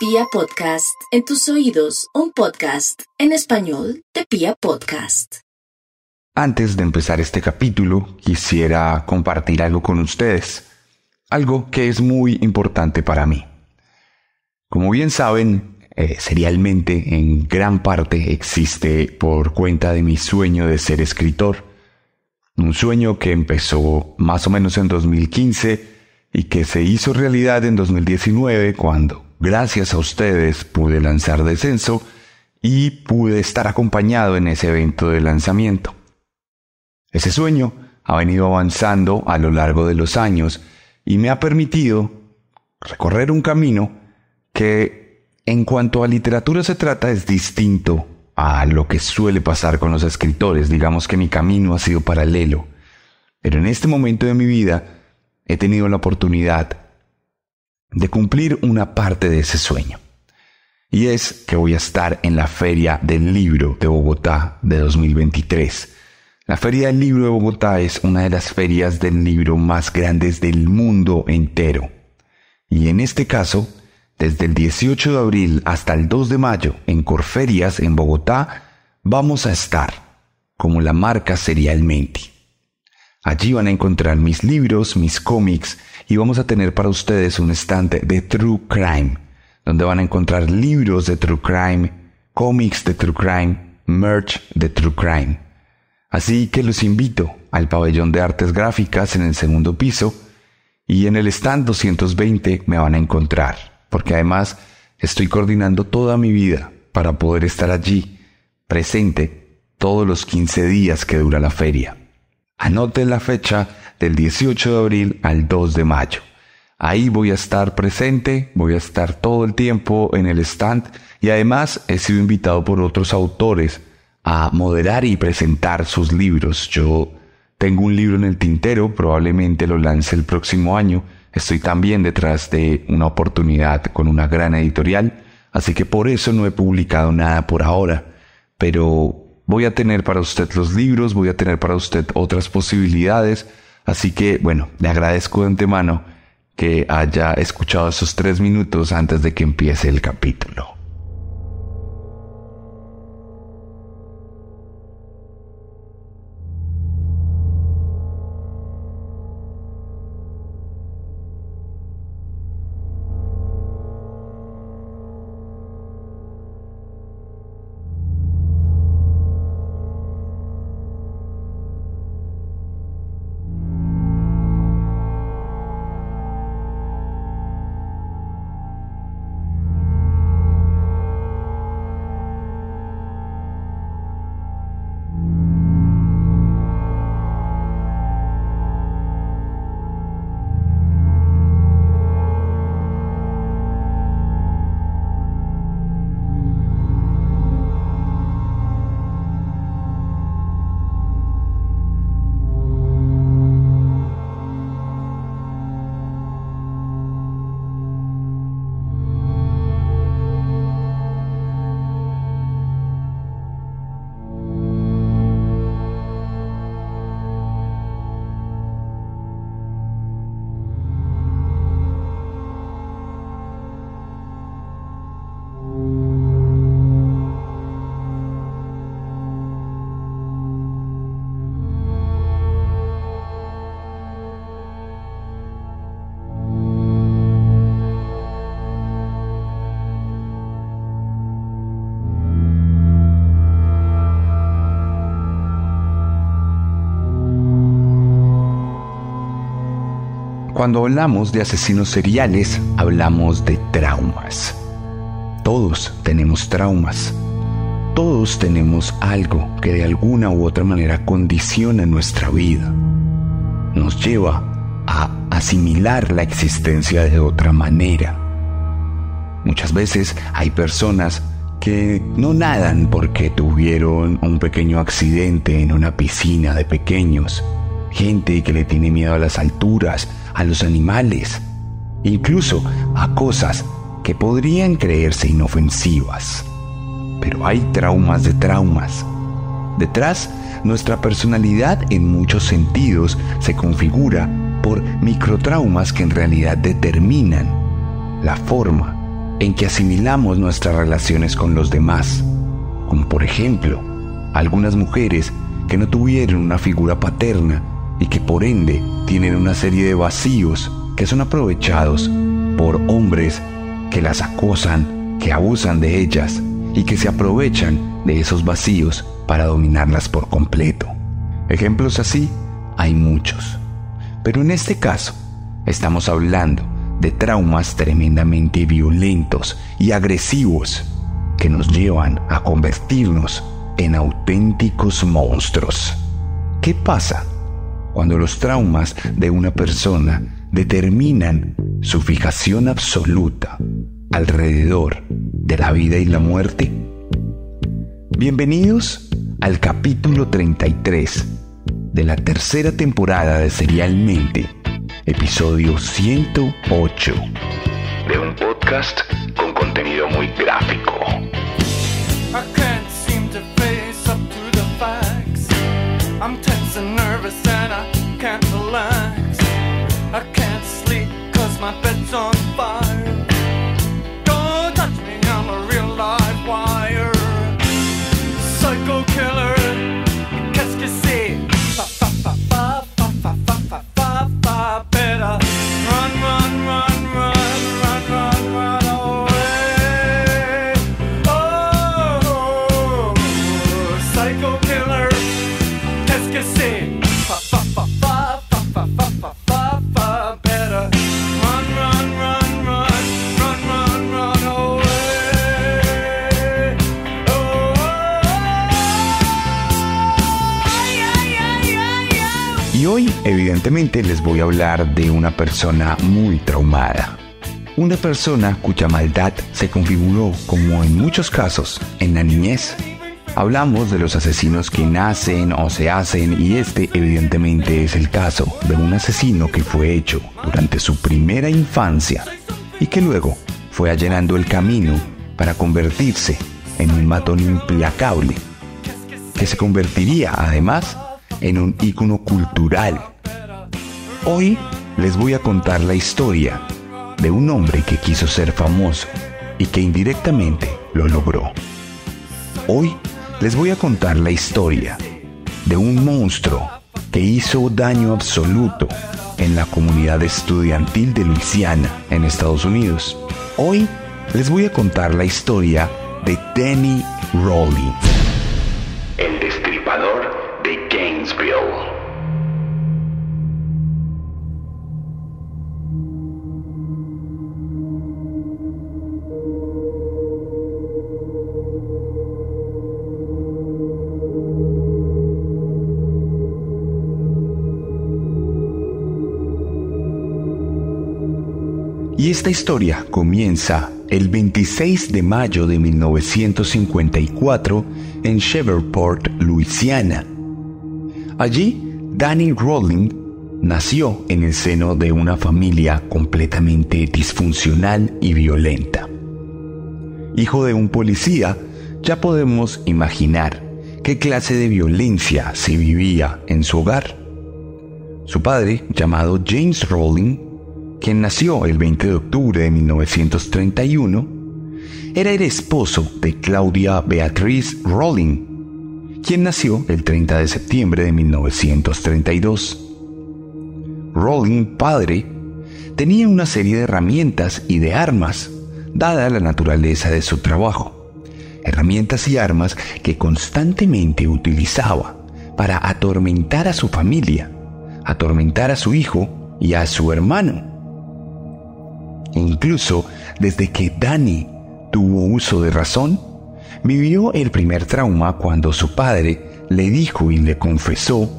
Pia Podcast, en tus oídos, un podcast en español de Pia Podcast. Antes de empezar este capítulo, quisiera compartir algo con ustedes, algo que es muy importante para mí. Como bien saben, eh, serialmente en gran parte existe por cuenta de mi sueño de ser escritor. Un sueño que empezó más o menos en 2015 y que se hizo realidad en 2019 cuando, gracias a ustedes, pude lanzar Descenso y pude estar acompañado en ese evento de lanzamiento. Ese sueño ha venido avanzando a lo largo de los años y me ha permitido recorrer un camino que en cuanto a literatura se trata es distinto a lo que suele pasar con los escritores. Digamos que mi camino ha sido paralelo. Pero en este momento de mi vida he tenido la oportunidad de cumplir una parte de ese sueño. Y es que voy a estar en la Feria del Libro de Bogotá de 2023. La Feria del Libro de Bogotá es una de las ferias del libro más grandes del mundo entero. Y en este caso, desde el 18 de abril hasta el 2 de mayo en Corferias, en Bogotá, vamos a estar como la marca serialmente. Allí van a encontrar mis libros, mis cómics y vamos a tener para ustedes un estante de True Crime, donde van a encontrar libros de True Crime, cómics de True Crime, merch de True Crime. Así que los invito al pabellón de artes gráficas en el segundo piso y en el stand 220 me van a encontrar, porque además estoy coordinando toda mi vida para poder estar allí, presente, todos los 15 días que dura la feria. Anoten la fecha del 18 de abril al 2 de mayo. Ahí voy a estar presente, voy a estar todo el tiempo en el stand y además he sido invitado por otros autores a moderar y presentar sus libros. Yo tengo un libro en el tintero, probablemente lo lance el próximo año. Estoy también detrás de una oportunidad con una gran editorial, así que por eso no he publicado nada por ahora. Pero voy a tener para usted los libros, voy a tener para usted otras posibilidades. Así que, bueno, le agradezco de antemano que haya escuchado esos tres minutos antes de que empiece el capítulo. Cuando hablamos de asesinos seriales, hablamos de traumas. Todos tenemos traumas. Todos tenemos algo que de alguna u otra manera condiciona nuestra vida. Nos lleva a asimilar la existencia de otra manera. Muchas veces hay personas que no nadan porque tuvieron un pequeño accidente en una piscina de pequeños. Gente que le tiene miedo a las alturas, a los animales, incluso a cosas que podrían creerse inofensivas. Pero hay traumas de traumas. Detrás, nuestra personalidad en muchos sentidos se configura por microtraumas que en realidad determinan la forma en que asimilamos nuestras relaciones con los demás, como por ejemplo algunas mujeres que no tuvieron una figura paterna y que por ende tienen una serie de vacíos que son aprovechados por hombres que las acosan, que abusan de ellas y que se aprovechan de esos vacíos para dominarlas por completo. Ejemplos así hay muchos. Pero en este caso, estamos hablando de traumas tremendamente violentos y agresivos que nos llevan a convertirnos en auténticos monstruos. ¿Qué pasa cuando los traumas de una persona determinan su fijación absoluta alrededor de la vida y la muerte? Bienvenidos al capítulo 33 de la tercera temporada de Serialmente, episodio 108 de un podcast con contenido muy gráfico. Hoy, evidentemente, les voy a hablar de una persona muy traumada. Una persona cuya maldad se configuró, como en muchos casos, en la niñez. Hablamos de los asesinos que nacen o se hacen y este evidentemente es el caso de un asesino que fue hecho durante su primera infancia y que luego fue allanando el camino para convertirse en un matón implacable, que se convertiría además en un ícono cultural. Hoy les voy a contar la historia de un hombre que quiso ser famoso y que indirectamente lo logró. Hoy les voy a contar la historia de un monstruo que hizo daño absoluto en la comunidad estudiantil de Luisiana, en Estados Unidos. Hoy les voy a contar la historia de Danny Rowley, el destripador de Gainesville. Y esta historia comienza el 26 de mayo de 1954 en Shreveport, Luisiana. Allí, Danny Rowling nació en el seno de una familia completamente disfuncional y violenta. Hijo de un policía, ya podemos imaginar qué clase de violencia se vivía en su hogar. Su padre, llamado James Rowling, quien nació el 20 de octubre de 1931, era el esposo de Claudia Beatriz Rowling, quien nació el 30 de septiembre de 1932. Rowling, padre, tenía una serie de herramientas y de armas, dada la naturaleza de su trabajo. Herramientas y armas que constantemente utilizaba para atormentar a su familia, atormentar a su hijo y a su hermano. Incluso desde que Danny tuvo uso de razón, vivió el primer trauma cuando su padre le dijo y le confesó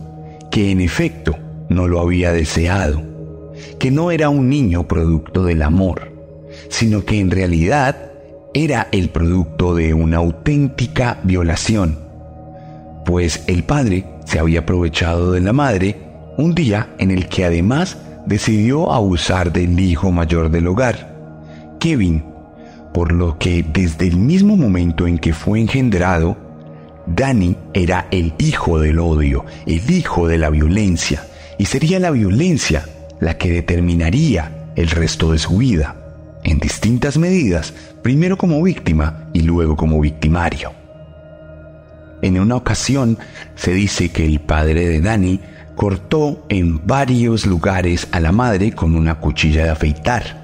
que en efecto no lo había deseado, que no era un niño producto del amor, sino que en realidad era el producto de una auténtica violación, pues el padre se había aprovechado de la madre un día en el que además decidió abusar del hijo mayor del hogar, Kevin, por lo que desde el mismo momento en que fue engendrado, Danny era el hijo del odio, el hijo de la violencia, y sería la violencia la que determinaría el resto de su vida. en distintas medidas, primero como víctima y luego como victimario. En una ocasión se dice que el padre de Dani cortó en varios lugares a la madre con una cuchilla de afeitar.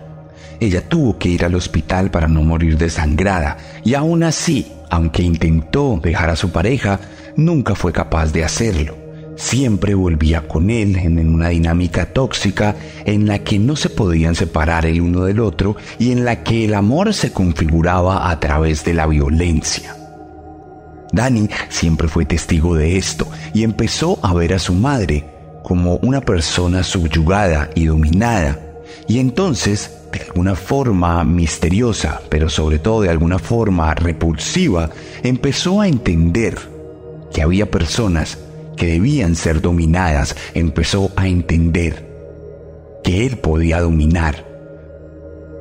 Ella tuvo que ir al hospital para no morir desangrada y aún así, aunque intentó dejar a su pareja, nunca fue capaz de hacerlo. Siempre volvía con él en una dinámica tóxica en la que no se podían separar el uno del otro y en la que el amor se configuraba a través de la violencia. Dani siempre fue testigo de esto y empezó a ver a su madre como una persona subyugada y dominada. Y entonces, de alguna forma misteriosa, pero sobre todo de alguna forma repulsiva, empezó a entender que había personas que debían ser dominadas. Empezó a entender que él podía dominar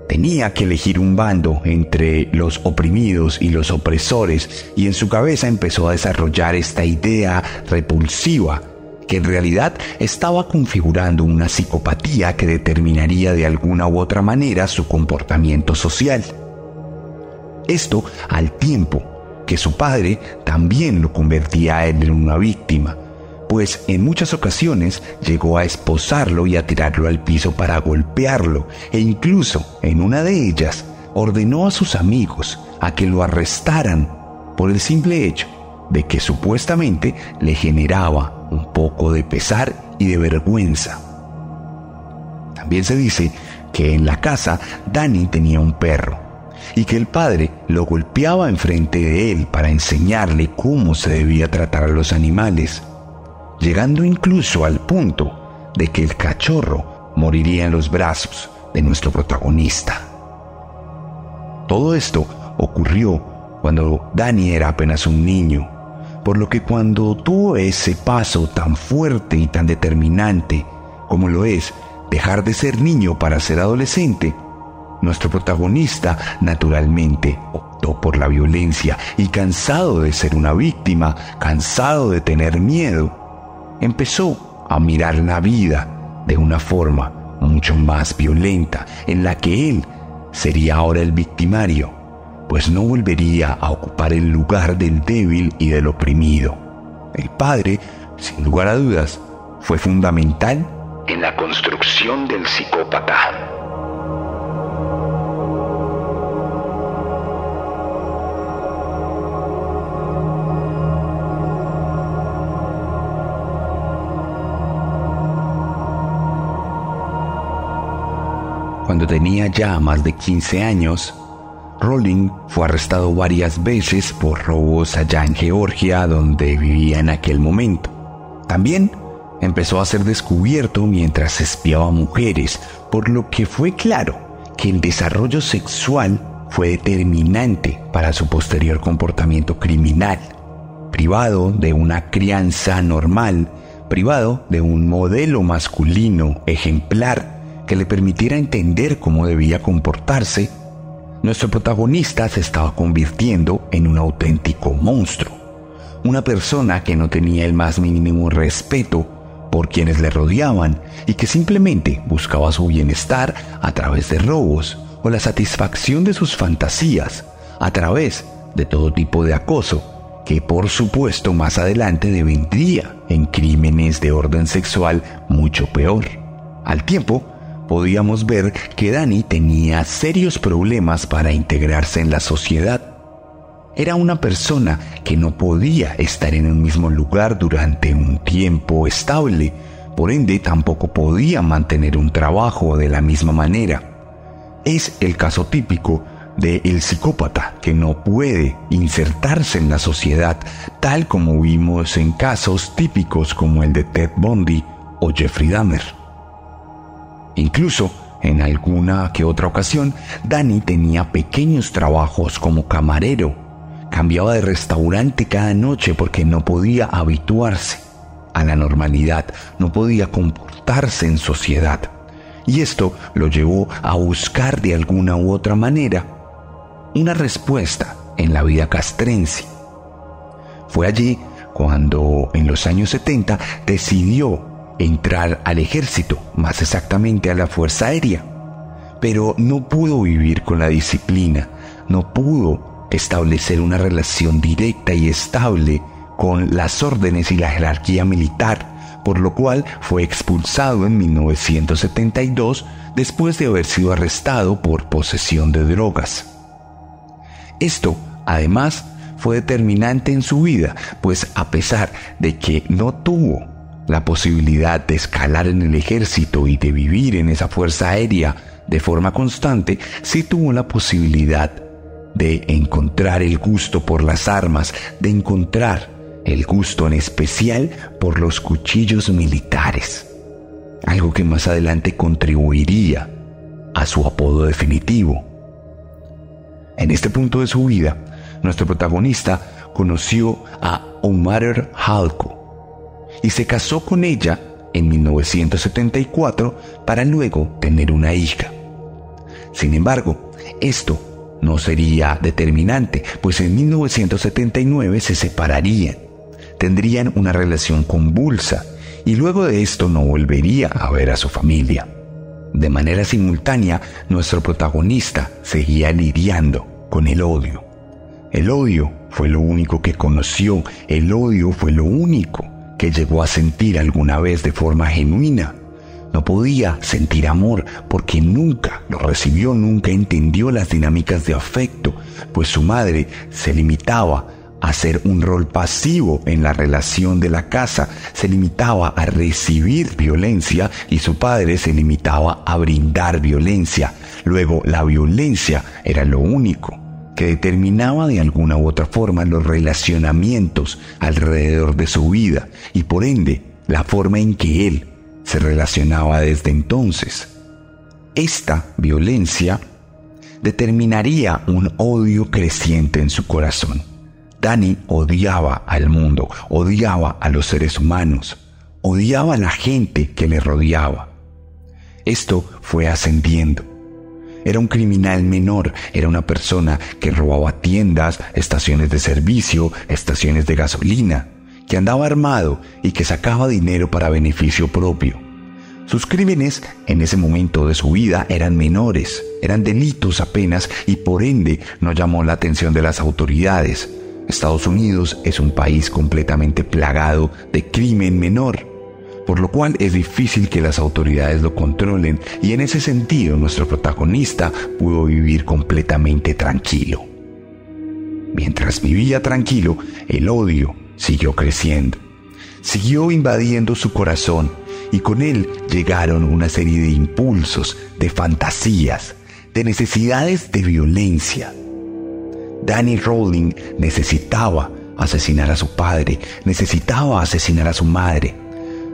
Tenía que elegir un bando entre los oprimidos y los opresores y en su cabeza empezó a desarrollar esta idea repulsiva que en realidad estaba configurando una psicopatía que determinaría de alguna u otra manera su comportamiento social. Esto al tiempo que su padre también lo convertía en una víctima, pues en muchas ocasiones llegó a esposarlo y a tirarlo al piso para golpearlo, e incluso en una de ellas ordenó a sus amigos a que lo arrestaran por el simple hecho de que supuestamente le generaba un poco de pesar y de vergüenza. También se dice que en la casa Dani tenía un perro y que el padre lo golpeaba enfrente de él para enseñarle cómo se debía tratar a los animales llegando incluso al punto de que el cachorro moriría en los brazos de nuestro protagonista. Todo esto ocurrió cuando Dani era apenas un niño, por lo que cuando tuvo ese paso tan fuerte y tan determinante como lo es dejar de ser niño para ser adolescente, nuestro protagonista naturalmente optó por la violencia y cansado de ser una víctima, cansado de tener miedo, empezó a mirar la vida de una forma mucho más violenta, en la que él sería ahora el victimario, pues no volvería a ocupar el lugar del débil y del oprimido. El padre, sin lugar a dudas, fue fundamental en la construcción del psicópata. Cuando tenía ya más de 15 años, Rowling fue arrestado varias veces por robos allá en Georgia, donde vivía en aquel momento. También empezó a ser descubierto mientras espiaba mujeres, por lo que fue claro que el desarrollo sexual fue determinante para su posterior comportamiento criminal. Privado de una crianza normal, privado de un modelo masculino ejemplar que le permitiera entender cómo debía comportarse, nuestro protagonista se estaba convirtiendo en un auténtico monstruo, una persona que no tenía el más mínimo respeto por quienes le rodeaban y que simplemente buscaba su bienestar a través de robos o la satisfacción de sus fantasías a través de todo tipo de acoso que por supuesto más adelante devendría en crímenes de orden sexual mucho peor. Al tiempo, podíamos ver que Dani tenía serios problemas para integrarse en la sociedad. Era una persona que no podía estar en el mismo lugar durante un tiempo estable, por ende tampoco podía mantener un trabajo de la misma manera. Es el caso típico de psicópata que no puede insertarse en la sociedad, tal como vimos en casos típicos como el de Ted Bundy o Jeffrey Dahmer. Incluso, en alguna que otra ocasión, Dani tenía pequeños trabajos como camarero. Cambiaba de restaurante cada noche porque no podía habituarse a la normalidad, no podía comportarse en sociedad. Y esto lo llevó a buscar de alguna u otra manera una respuesta en la vida castrense. Fue allí cuando en los años 70 decidió entrar al ejército, más exactamente a la Fuerza Aérea. pero no pudo vivir con la disciplina, no pudo establecer una relación directa y estable con las órdenes y la jerarquía militar, por lo cual fue expulsado en 1972 después de haber sido arrestado por posesión de drogas. Esto, además, fue determinante en su vida, pues a pesar de que no tuvo la posibilidad de escalar en el ejército y de vivir en esa fuerza aérea de forma constante, sí tuvo la posibilidad de encontrar el gusto por las armas, de encontrar el gusto en especial por los cuchillos militares, algo que más adelante contribuiría a su apodo definitivo. En este punto de su vida, nuestro protagonista conoció a Omar Halko y se casó con ella en 1974 para luego tener una hija. Sin embargo, esto no sería determinante, pues en 1979 se separarían, tendrían una relación convulsa y luego de esto no volvería a ver a su familia. De manera simultánea, nuestro protagonista seguía lidiando con el odio. El odio fue lo único que conoció, el odio fue lo único que llegó a sentir alguna vez de forma genuina. No podía sentir amor porque nunca lo recibió, nunca entendió las dinámicas de afecto, pues su madre se limitaba a hacer un rol pasivo en la relación de la casa, se limitaba a recibir violencia y su padre se limitaba a brindar violencia. Luego la violencia era lo único que determinaba de alguna u otra forma los relacionamientos alrededor de su vida y por ende la forma en que él se relacionaba desde entonces. Esta violencia determinaría un odio creciente en su corazón. Dani odiaba al mundo, odiaba a los seres humanos, odiaba a la gente que le rodeaba. Esto fue ascendiendo era un criminal menor, era una persona que robaba tiendas, estaciones de servicio, estaciones de gasolina, que andaba armado y que sacaba dinero para beneficio propio. Sus crímenes en ese momento de su vida eran menores, eran delitos apenas y por ende no llamó la atención de las autoridades. Estados Unidos es un país completamente plagado de crimen menor por lo cual es difícil que las autoridades lo controlen y en ese sentido nuestro protagonista pudo vivir completamente tranquilo. Mientras vivía tranquilo, el odio siguió creciendo, siguió invadiendo su corazón y con él llegaron una serie de impulsos, de fantasías, de necesidades de violencia. Danny Rowling necesitaba asesinar a su padre, necesitaba asesinar a su madre,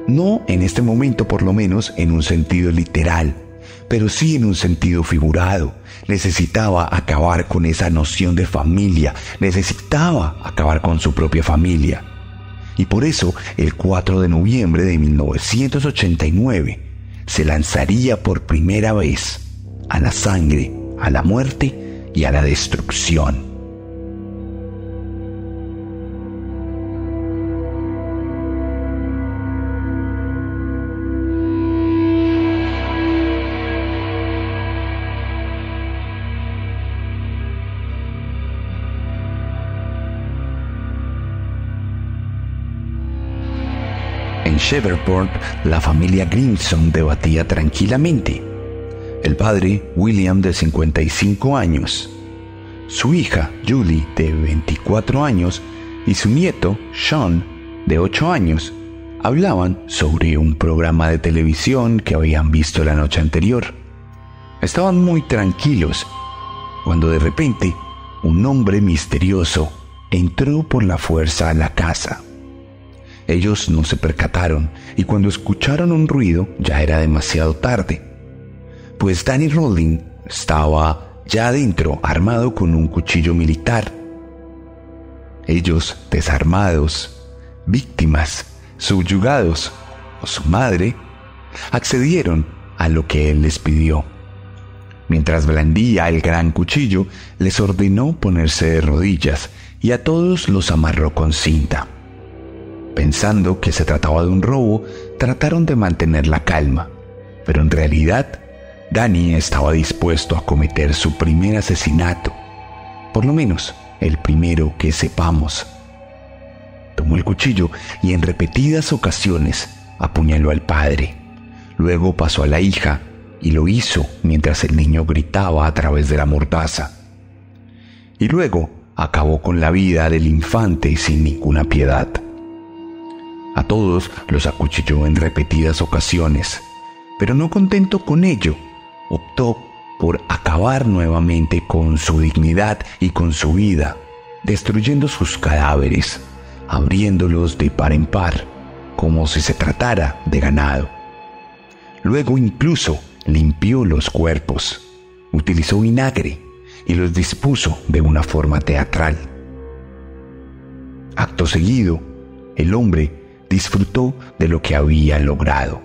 no en este momento por lo menos en un sentido literal, pero sí en un sentido figurado. Necesitaba acabar con esa noción de familia, necesitaba acabar con su propia familia. Y por eso, el 4 de noviembre de 1989, se lanzaría por primera vez a la sangre, a la muerte y a la destrucción. En Sheverport, la familia Grimson debatía tranquilamente. El padre, William, de 55 años, su hija, Julie, de 24 años, y su nieto, Sean, de 8 años, hablaban sobre un programa de televisión que habían visto la noche anterior. Estaban muy tranquilos cuando de repente un hombre misterioso entró por la fuerza a la casa. Ellos no se percataron y cuando escucharon un ruido ya era demasiado tarde, pues Danny Rowling estaba ya adentro armado con un cuchillo militar. Ellos, desarmados, víctimas, subyugados, o su madre, accedieron a lo que él les pidió. Mientras blandía el gran cuchillo, les ordenó ponerse de rodillas y a todos los amarró con cinta. Pensando que se trataba de un robo, trataron de mantener la calma, pero en realidad Danny estaba dispuesto a cometer su primer asesinato, por lo menos el primero que sepamos. Tomó el cuchillo y en repetidas ocasiones apuñaló al padre. Luego pasó a la hija y lo hizo mientras el niño gritaba a través de la mordaza. Y luego acabó con la vida del infante sin ninguna piedad. A todos los acuchilló en repetidas ocasiones, pero no contento con ello, optó por acabar nuevamente con su dignidad y con su vida, destruyendo sus cadáveres, abriéndolos de par en par, como si se tratara de ganado. Luego incluso limpió los cuerpos, utilizó vinagre y los dispuso de una forma teatral. Acto seguido, el hombre disfrutó de lo que había logrado.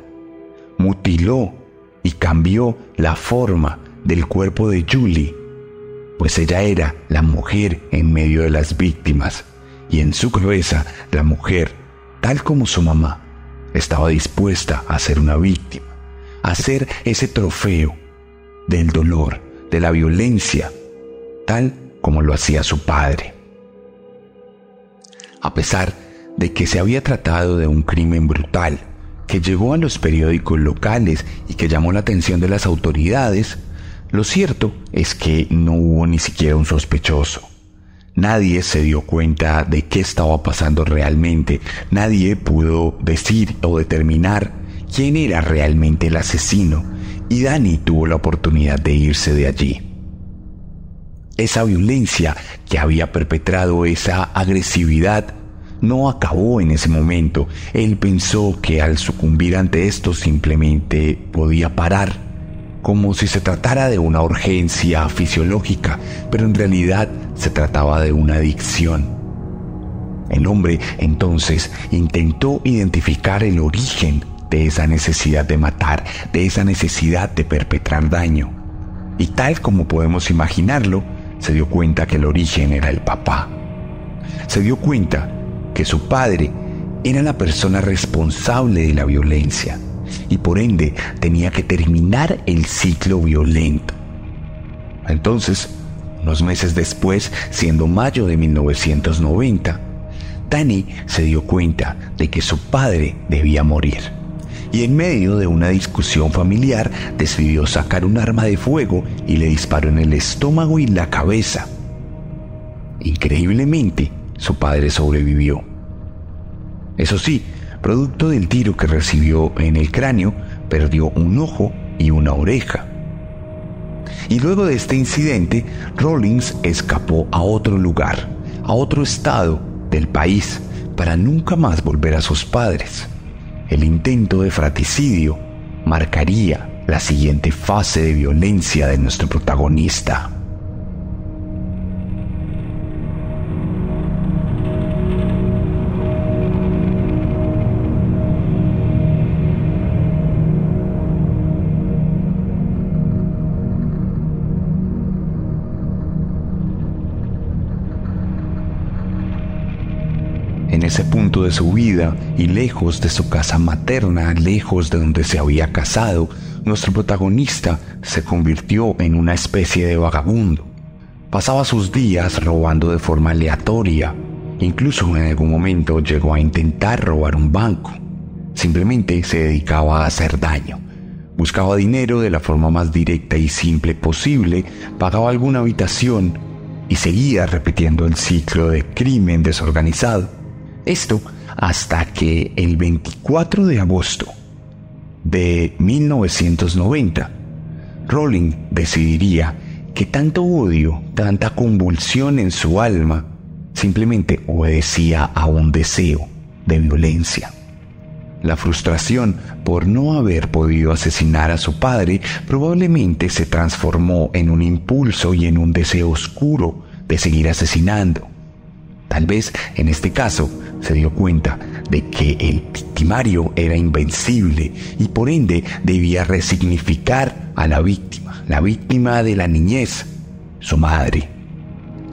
Mutiló y cambió la forma del cuerpo de Julie, pues ella era la mujer en medio de las víctimas y en su cabeza la mujer, tal como su mamá, estaba dispuesta a ser una víctima, a ser ese trofeo del dolor, de la violencia, tal como lo hacía su padre. A pesar de que se había tratado de un crimen brutal que llegó a los periódicos locales y que llamó la atención de las autoridades, lo cierto es que no hubo ni siquiera un sospechoso. Nadie se dio cuenta de qué estaba pasando realmente, nadie pudo decir o determinar quién era realmente el asesino y Dani tuvo la oportunidad de irse de allí. Esa violencia que había perpetrado, esa agresividad, no acabó en ese momento. Él pensó que al sucumbir ante esto simplemente podía parar, como si se tratara de una urgencia fisiológica, pero en realidad se trataba de una adicción. El hombre entonces intentó identificar el origen de esa necesidad de matar, de esa necesidad de perpetrar daño. Y tal como podemos imaginarlo, se dio cuenta que el origen era el papá. Se dio cuenta que su padre era la persona responsable de la violencia y por ende tenía que terminar el ciclo violento. Entonces, unos meses después, siendo mayo de 1990, Danny se dio cuenta de que su padre debía morir. Y en medio de una discusión familiar decidió sacar un arma de fuego y le disparó en el estómago y la cabeza. Increíblemente, su padre sobrevivió. Eso sí, producto del tiro que recibió en el cráneo, perdió un ojo y una oreja. Y luego de este incidente, Rollins escapó a otro lugar, a otro estado del país, para nunca más volver a sus padres. El intento de fratricidio marcaría la siguiente fase de violencia de nuestro protagonista. En ese punto de su vida y lejos de su casa materna, lejos de donde se había casado, nuestro protagonista se convirtió en una especie de vagabundo. Pasaba sus días robando de forma aleatoria, incluso en algún momento llegó a intentar robar un banco. Simplemente se dedicaba a hacer daño. Buscaba dinero de la forma más directa y simple posible, pagaba alguna habitación y seguía repitiendo el ciclo de crimen desorganizado. Esto hasta que el 24 de agosto de 1990, Rowling decidiría que tanto odio, tanta convulsión en su alma, simplemente obedecía a un deseo de violencia. La frustración por no haber podido asesinar a su padre probablemente se transformó en un impulso y en un deseo oscuro de seguir asesinando. Tal vez en este caso se dio cuenta de que el victimario era invencible y por ende debía resignificar a la víctima, la víctima de la niñez, su madre.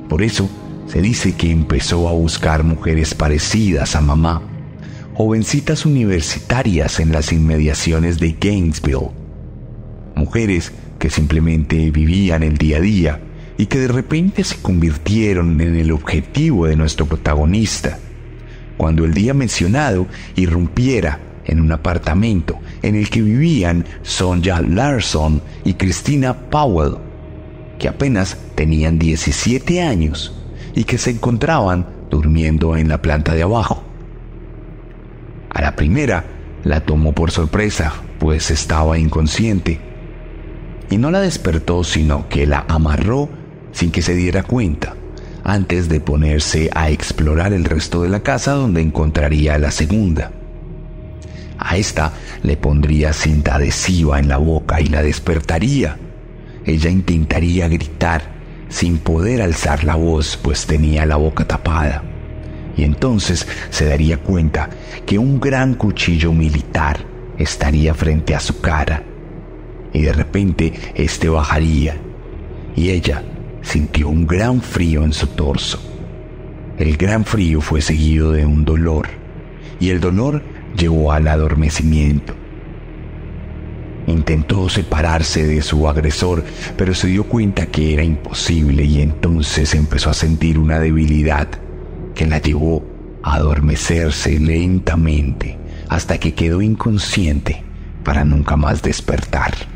Por eso se dice que empezó a buscar mujeres parecidas a mamá, jovencitas universitarias en las inmediaciones de Gainesville, mujeres que simplemente vivían el día a día y que de repente se convirtieron en el objetivo de nuestro protagonista, cuando el día mencionado irrumpiera en un apartamento en el que vivían Sonja Larson y Christina Powell, que apenas tenían 17 años y que se encontraban durmiendo en la planta de abajo. A la primera la tomó por sorpresa, pues estaba inconsciente, y no la despertó, sino que la amarró sin que se diera cuenta, antes de ponerse a explorar el resto de la casa donde encontraría a la segunda. A esta le pondría cinta adhesiva en la boca y la despertaría. Ella intentaría gritar sin poder alzar la voz, pues tenía la boca tapada. Y entonces se daría cuenta que un gran cuchillo militar estaría frente a su cara. Y de repente éste bajaría. Y ella sintió un gran frío en su torso. El gran frío fue seguido de un dolor. Y el dolor llevó al adormecimiento. Intentó separarse de su agresor, pero se dio cuenta que era imposible y entonces empezó a sentir una debilidad que la llevó a adormecerse lentamente hasta que quedó inconsciente para nunca más despertar.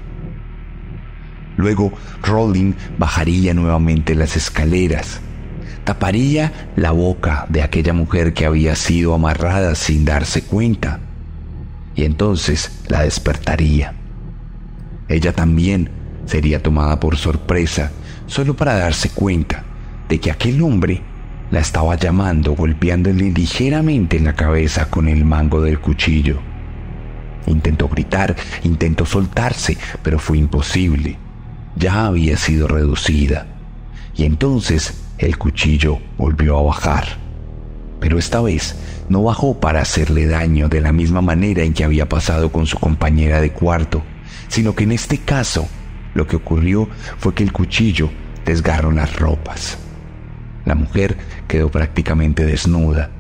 Luego Rowling bajaría nuevamente las escaleras, taparía la boca de aquella mujer que había sido amarrada sin darse cuenta y entonces la despertaría. Ella también sería tomada por sorpresa solo para darse cuenta de que aquel hombre la estaba llamando golpeándole ligeramente en la cabeza con el mango del cuchillo. Intentó gritar, intentó soltarse, pero fue imposible. Ya había sido reducida. Y entonces el cuchillo volvió a bajar. Pero esta vez no bajó para hacerle daño de la misma manera en que había pasado con su compañera de cuarto, sino que en este caso lo que ocurrió fue que el cuchillo desgarró las ropas. La mujer quedó prácticamente desnuda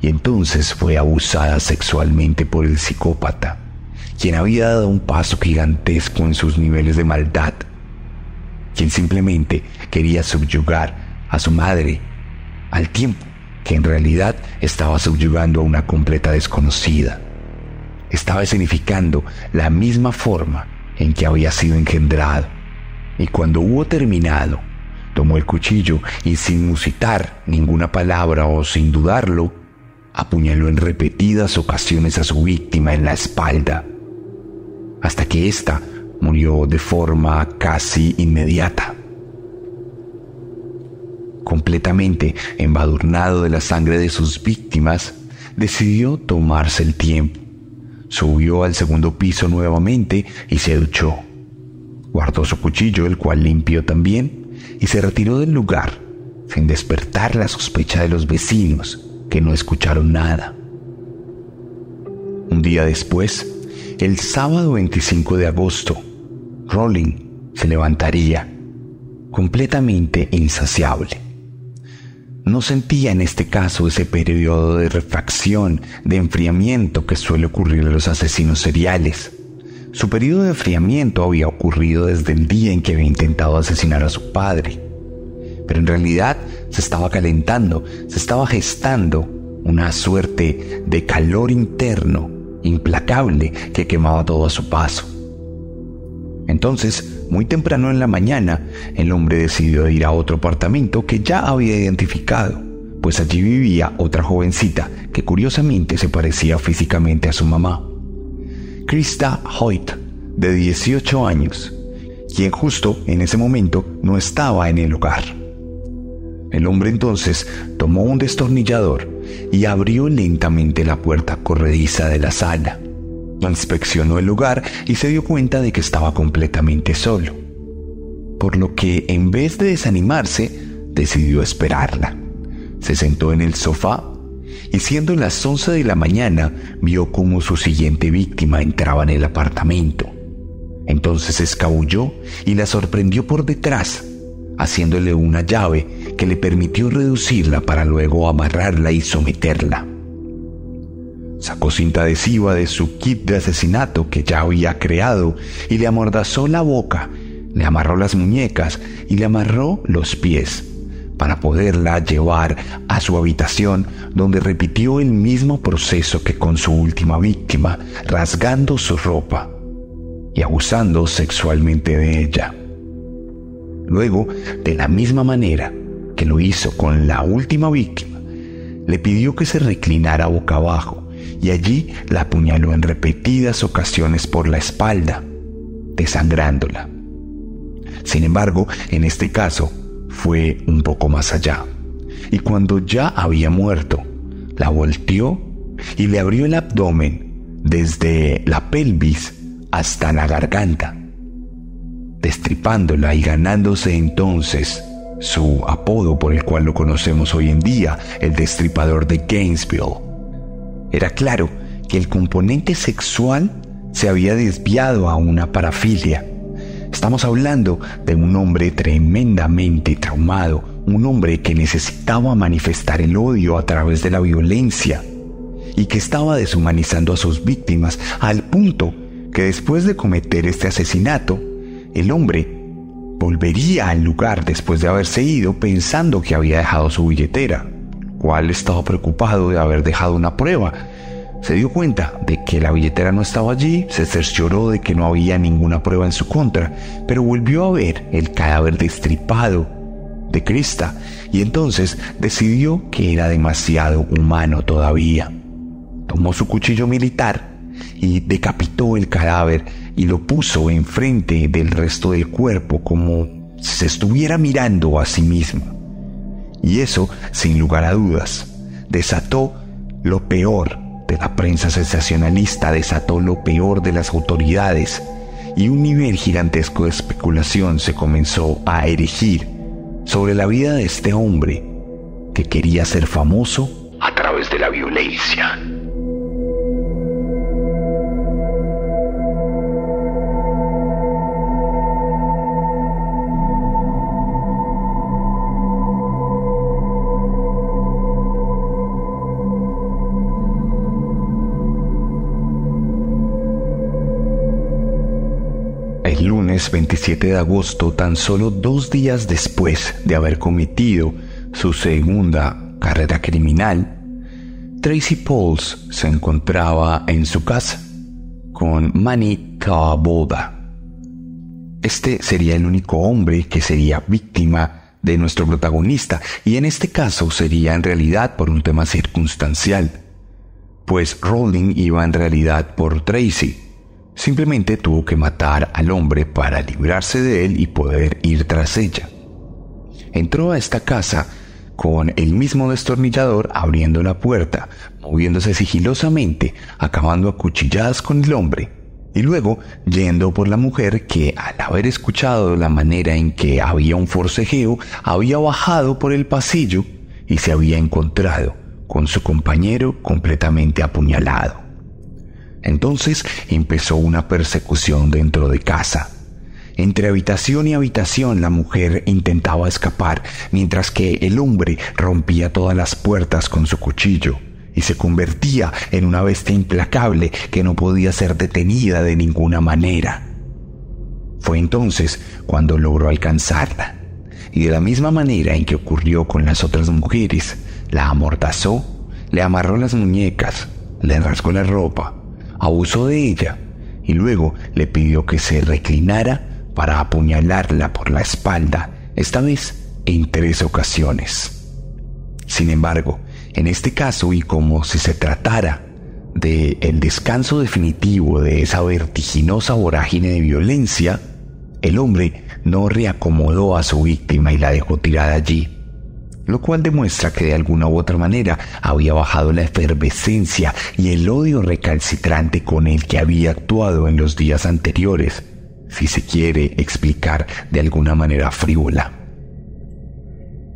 y entonces fue abusada sexualmente por el psicópata, quien había dado un paso gigantesco en sus niveles de maldad, quien simplemente quería subyugar a su madre al tiempo que en realidad estaba subyugando a una completa desconocida. Estaba escenificando la misma forma en que había sido engendrado. Y cuando hubo terminado, tomó el cuchillo y sin musitar ninguna palabra o sin dudarlo, apuñaló en repetidas ocasiones a su víctima en la espalda, hasta que ésta murió de forma casi inmediata. Completamente embadurnado de la sangre de sus víctimas, decidió tomarse el tiempo. Subió al segundo piso nuevamente y se duchó. Guardó su cuchillo, el cual limpió también, y se retiró del lugar sin despertar la sospecha de los vecinos que no escucharon nada. Un día después, el sábado 25 de agosto, Rowling se levantaría completamente insaciable. No sentía en este caso ese periodo de refracción, de enfriamiento que suele ocurrir a los asesinos seriales. Su periodo de enfriamiento había ocurrido desde el día en que había intentado asesinar a su padre. Pero en realidad se estaba calentando, se estaba gestando una suerte de calor interno implacable que quemaba todo a su paso. Entonces, muy temprano en la mañana, el hombre decidió ir a otro apartamento que ya había identificado, pues allí vivía otra jovencita que curiosamente se parecía físicamente a su mamá. Krista Hoyt, de 18 años, quien justo en ese momento no estaba en el hogar. El hombre entonces tomó un destornillador y abrió lentamente la puerta corrediza de la sala. Inspeccionó el lugar y se dio cuenta de que estaba completamente solo, por lo que en vez de desanimarse, decidió esperarla. Se sentó en el sofá y siendo las 11 de la mañana vio cómo su siguiente víctima entraba en el apartamento. Entonces escabulló y la sorprendió por detrás, haciéndole una llave que le permitió reducirla para luego amarrarla y someterla. Sacó cinta adhesiva de su kit de asesinato que ya había creado y le amordazó la boca le amarró las muñecas y le amarró los pies para poderla llevar a su habitación donde repitió el mismo proceso que con su última víctima, rasgando su ropa y abusando sexualmente de ella. Luego, de la misma manera que lo hizo con la última víctima, le pidió que se reclinara boca abajo y allí la apuñaló en repetidas ocasiones por la espalda, desangrándola. Sin embargo, en este caso fue un poco más allá. Y cuando ya había muerto, la volteó y le abrió el abdomen desde la pelvis hasta la garganta, destripándola y ganándose entonces su apodo por el cual lo conocemos hoy en día, el destripador de Gainesville. Era claro que el componente sexual se había desviado a una parafilia. Estamos hablando de un hombre tremendamente traumado, un hombre que necesitaba manifestar el odio a través de la violencia y que estaba deshumanizando a sus víctimas al punto que después de cometer este asesinato, el hombre volvería al lugar después de haberse ido pensando que había dejado su billetera, cual estaba preocupado de haber dejado una prueba se dio cuenta de que la billetera no estaba allí, se cercioró de que no había ninguna prueba en su contra, pero volvió a ver el cadáver destripado de Krista y entonces decidió que era demasiado humano todavía. Tomó su cuchillo militar y decapitó el cadáver y lo puso enfrente del resto del cuerpo como si se estuviera mirando a sí mismo. Y eso, sin lugar a dudas, desató lo peor la prensa sensacionalista desató lo peor de las autoridades y un nivel gigantesco de especulación se comenzó a erigir sobre la vida de este hombre que quería ser famoso a través de la violencia. El lunes 27 de agosto, tan solo dos días después de haber cometido su segunda carrera criminal, Tracy Pauls se encontraba en su casa con Manny Taboda. Este sería el único hombre que sería víctima de nuestro protagonista y en este caso sería en realidad por un tema circunstancial, pues Rowling iba en realidad por Tracy Simplemente tuvo que matar al hombre para librarse de él y poder ir tras ella. Entró a esta casa con el mismo destornillador abriendo la puerta, moviéndose sigilosamente, acabando a cuchilladas con el hombre, y luego yendo por la mujer que, al haber escuchado la manera en que había un forcejeo, había bajado por el pasillo y se había encontrado con su compañero completamente apuñalado. Entonces empezó una persecución dentro de casa. Entre habitación y habitación la mujer intentaba escapar, mientras que el hombre rompía todas las puertas con su cuchillo y se convertía en una bestia implacable que no podía ser detenida de ninguna manera. Fue entonces cuando logró alcanzarla, y de la misma manera en que ocurrió con las otras mujeres, la amordazó, le amarró las muñecas, le rasgó la ropa, abusó de ella y luego le pidió que se reclinara para apuñalarla por la espalda, esta vez en tres ocasiones. Sin embargo, en este caso y como si se tratara de el descanso definitivo de esa vertiginosa vorágine de violencia, el hombre no reacomodó a su víctima y la dejó tirada allí lo cual demuestra que de alguna u otra manera había bajado la efervescencia y el odio recalcitrante con el que había actuado en los días anteriores, si se quiere explicar de alguna manera frívola.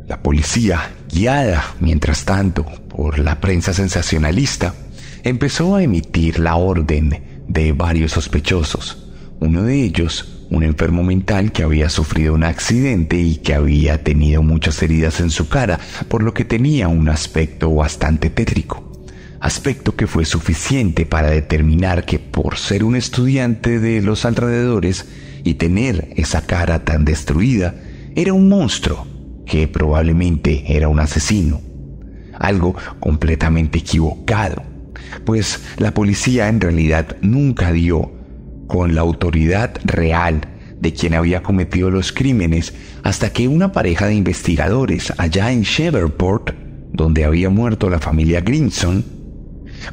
La policía, guiada, mientras tanto, por la prensa sensacionalista, empezó a emitir la orden de varios sospechosos. Uno de ellos un enfermo mental que había sufrido un accidente y que había tenido muchas heridas en su cara, por lo que tenía un aspecto bastante tétrico. Aspecto que fue suficiente para determinar que por ser un estudiante de los alrededores y tener esa cara tan destruida, era un monstruo que probablemente era un asesino. Algo completamente equivocado, pues la policía en realidad nunca dio con la autoridad real de quien había cometido los crímenes hasta que una pareja de investigadores allá en Shreveport, donde había muerto la familia Grimson,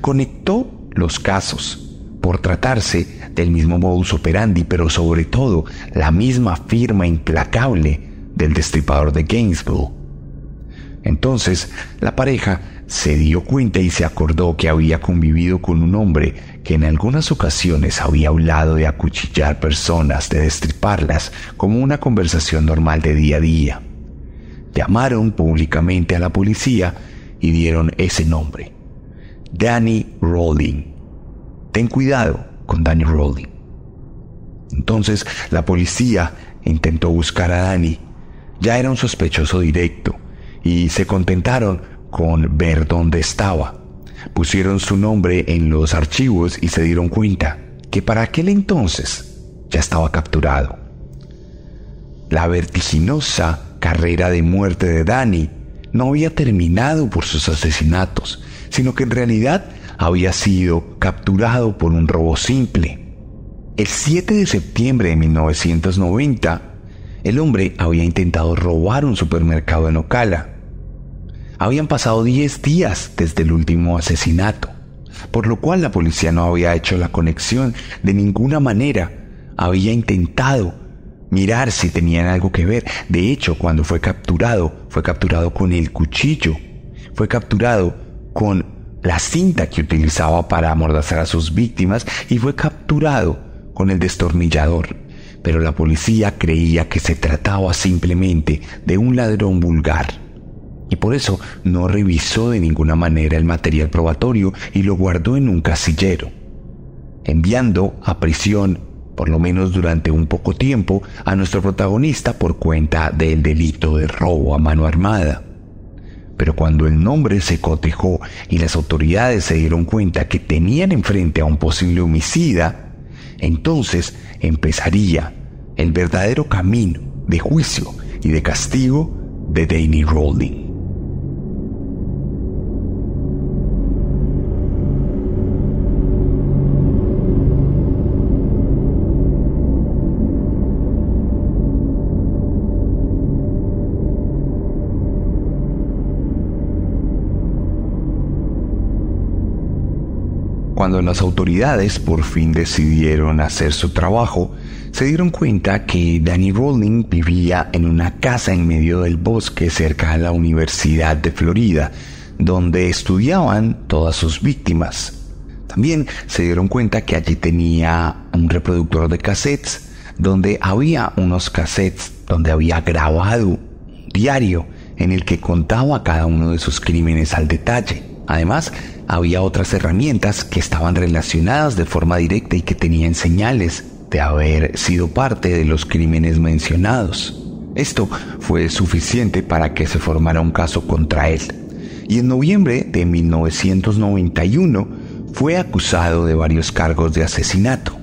conectó los casos por tratarse del mismo modus operandi, pero sobre todo la misma firma implacable del destripador de Gainesville. Entonces, la pareja se dio cuenta y se acordó que había convivido con un hombre que en algunas ocasiones había hablado de acuchillar personas, de destriparlas, como una conversación normal de día a día. Llamaron públicamente a la policía y dieron ese nombre, Danny Rowling. Ten cuidado con Danny Rowling. Entonces la policía intentó buscar a Danny. Ya era un sospechoso directo y se contentaron con ver dónde estaba. Pusieron su nombre en los archivos y se dieron cuenta que para aquel entonces ya estaba capturado. La vertiginosa carrera de muerte de Danny no había terminado por sus asesinatos, sino que en realidad había sido capturado por un robo simple. El 7 de septiembre de 1990, el hombre había intentado robar un supermercado en Ocala. Habían pasado 10 días desde el último asesinato, por lo cual la policía no había hecho la conexión de ninguna manera. Había intentado mirar si tenían algo que ver. De hecho, cuando fue capturado, fue capturado con el cuchillo. Fue capturado con la cinta que utilizaba para amordazar a sus víctimas y fue capturado con el destornillador. Pero la policía creía que se trataba simplemente de un ladrón vulgar. Y por eso no revisó de ninguna manera el material probatorio y lo guardó en un casillero, enviando a prisión, por lo menos durante un poco tiempo, a nuestro protagonista por cuenta del delito de robo a mano armada. Pero cuando el nombre se cotejó y las autoridades se dieron cuenta que tenían enfrente a un posible homicida, entonces empezaría el verdadero camino de juicio y de castigo de Danny Rowling. Cuando las autoridades por fin decidieron hacer su trabajo, se dieron cuenta que Danny Rowling vivía en una casa en medio del bosque cerca de la Universidad de Florida, donde estudiaban todas sus víctimas. También se dieron cuenta que allí tenía un reproductor de cassettes, donde había unos cassettes donde había grabado un diario en el que contaba cada uno de sus crímenes al detalle. Además, había otras herramientas que estaban relacionadas de forma directa y que tenían señales de haber sido parte de los crímenes mencionados. Esto fue suficiente para que se formara un caso contra él. Y en noviembre de 1991 fue acusado de varios cargos de asesinato.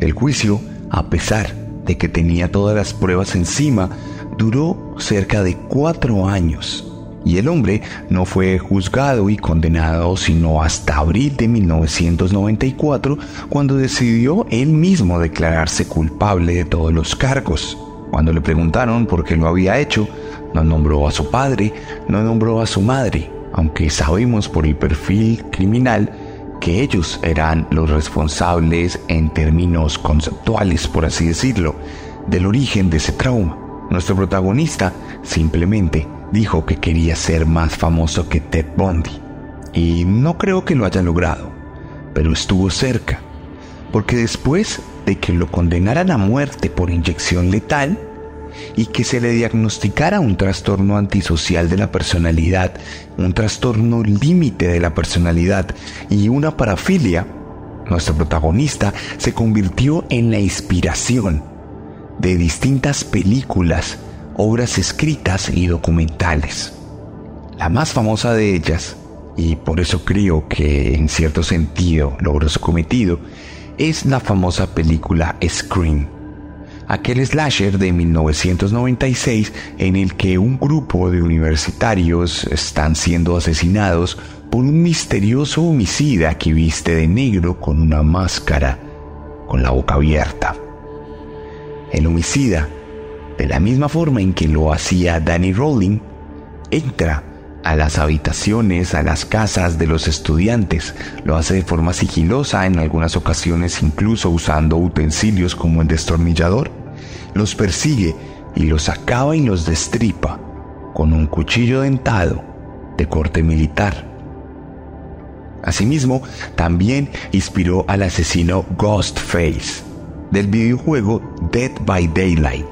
El juicio, a pesar de que tenía todas las pruebas encima, duró cerca de cuatro años y el hombre no fue juzgado y condenado sino hasta abril de 1994 cuando decidió él mismo declararse culpable de todos los cargos. Cuando le preguntaron por qué lo había hecho, no nombró a su padre, no nombró a su madre, aunque sabemos por el perfil criminal que ellos eran los responsables en términos conceptuales, por así decirlo, del origen de ese trauma. Nuestro protagonista simplemente dijo que quería ser más famoso que Ted Bundy. Y no creo que lo haya logrado, pero estuvo cerca, porque después de que lo condenaran a muerte por inyección letal y que se le diagnosticara un trastorno antisocial de la personalidad, un trastorno límite de la personalidad y una parafilia, nuestro protagonista se convirtió en la inspiración de distintas películas obras escritas y documentales. La más famosa de ellas, y por eso creo que en cierto sentido logró su cometido, es la famosa película Scream. aquel slasher de 1996 en el que un grupo de universitarios están siendo asesinados por un misterioso homicida que viste de negro con una máscara, con la boca abierta. El homicida, de la misma forma en que lo hacía Danny Rowling, entra a las habitaciones, a las casas de los estudiantes. Lo hace de forma sigilosa, en algunas ocasiones incluso usando utensilios como el destornillador. Los persigue y los acaba y los destripa con un cuchillo dentado de corte militar. Asimismo, también inspiró al asesino Ghostface del videojuego Dead by Daylight,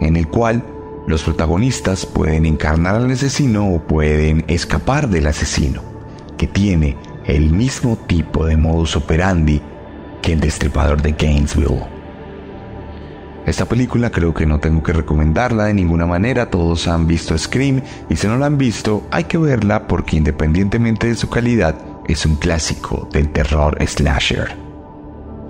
en el cual los protagonistas pueden encarnar al asesino o pueden escapar del asesino, que tiene el mismo tipo de modus operandi que el destripador de Gainesville. Esta película creo que no tengo que recomendarla de ninguna manera, todos han visto Scream y si no la han visto hay que verla porque independientemente de su calidad es un clásico del terror slasher.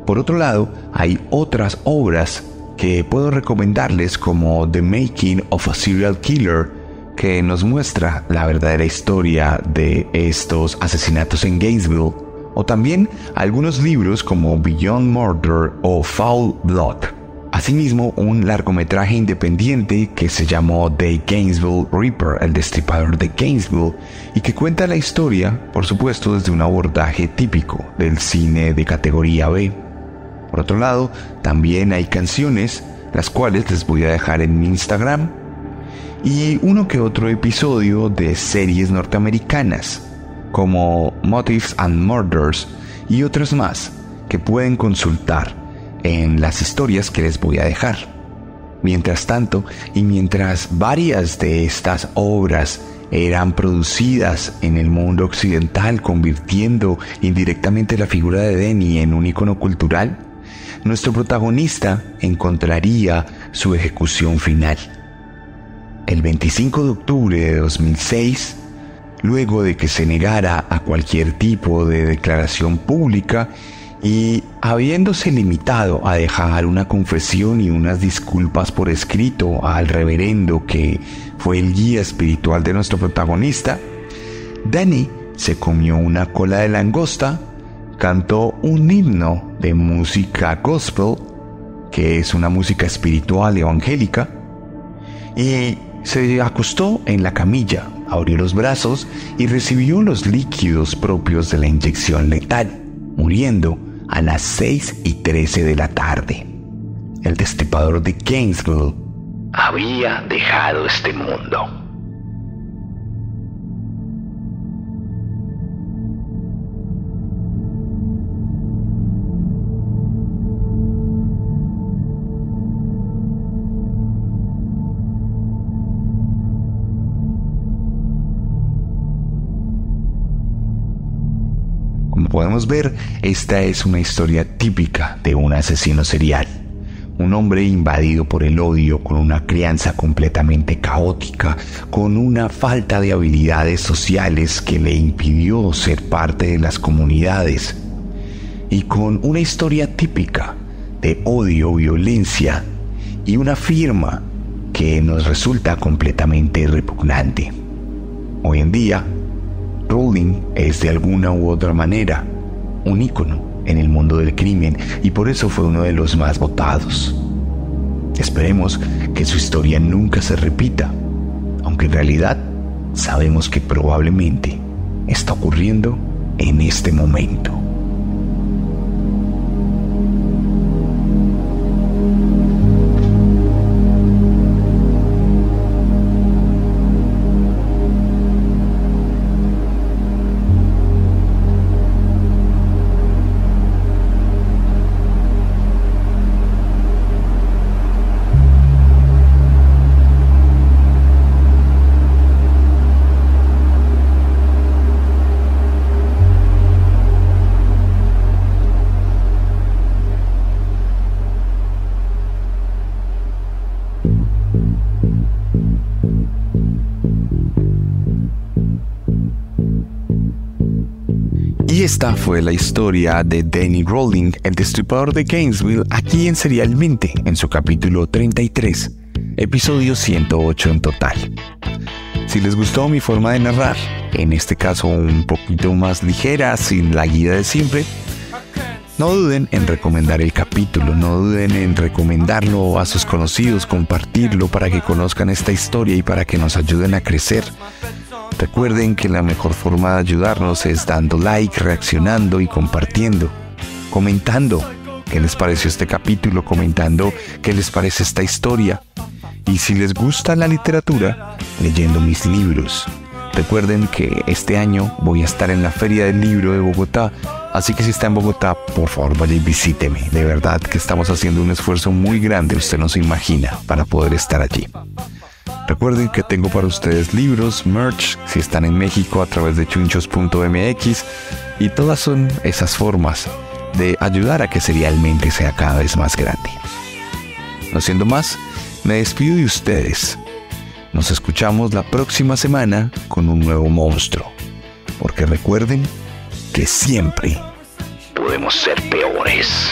Por otro lado, hay otras obras que puedo recomendarles como The Making of a Serial Killer, que nos muestra la verdadera historia de estos asesinatos en Gainesville, o también algunos libros como Beyond Murder o Foul Blood. Asimismo, un largometraje independiente que se llamó The Gainesville Reaper, el destripador de Gainesville, y que cuenta la historia, por supuesto, desde un abordaje típico del cine de categoría B. Por otro lado, también hay canciones, las cuales les voy a dejar en mi Instagram, y uno que otro episodio de series norteamericanas, como Motives and Murders y otros más, que pueden consultar en las historias que les voy a dejar. Mientras tanto, y mientras varias de estas obras eran producidas en el mundo occidental, convirtiendo indirectamente la figura de Denny en un icono cultural, nuestro protagonista encontraría su ejecución final. El 25 de octubre de 2006, luego de que se negara a cualquier tipo de declaración pública y habiéndose limitado a dejar una confesión y unas disculpas por escrito al reverendo que fue el guía espiritual de nuestro protagonista, Danny se comió una cola de langosta cantó un himno de música gospel, que es una música espiritual evangélica, y se acostó en la camilla, abrió los brazos y recibió los líquidos propios de la inyección letal, muriendo a las 6 y 13 de la tarde. El destripador de Gainesville había dejado este mundo. Podemos ver, esta es una historia típica de un asesino serial. Un hombre invadido por el odio, con una crianza completamente caótica, con una falta de habilidades sociales que le impidió ser parte de las comunidades, y con una historia típica de odio, violencia y una firma que nos resulta completamente repugnante. Hoy en día, Rowling es de alguna u otra manera un ícono en el mundo del crimen y por eso fue uno de los más votados. Esperemos que su historia nunca se repita, aunque en realidad sabemos que probablemente está ocurriendo en este momento. Esta fue la historia de Danny Rowling, el destripador de Gainesville, aquí en Serialmente, en su capítulo 33, episodio 108 en total. Si les gustó mi forma de narrar, en este caso un poquito más ligera, sin la guía de siempre, no duden en recomendar el capítulo, no duden en recomendarlo a sus conocidos, compartirlo para que conozcan esta historia y para que nos ayuden a crecer. Recuerden que la mejor forma de ayudarnos es dando like, reaccionando y compartiendo, comentando qué les pareció este capítulo, comentando qué les parece esta historia. Y si les gusta la literatura, leyendo mis libros. Recuerden que este año voy a estar en la Feria del Libro de Bogotá, así que si está en Bogotá, por favor vaya y visíteme. De verdad que estamos haciendo un esfuerzo muy grande, usted no se imagina, para poder estar allí. Recuerden que tengo para ustedes libros, merch, si están en México a través de chunchos.mx y todas son esas formas de ayudar a que serialmente sea cada vez más grande. No siendo más, me despido de ustedes. Nos escuchamos la próxima semana con un nuevo monstruo. Porque recuerden que siempre podemos ser peores.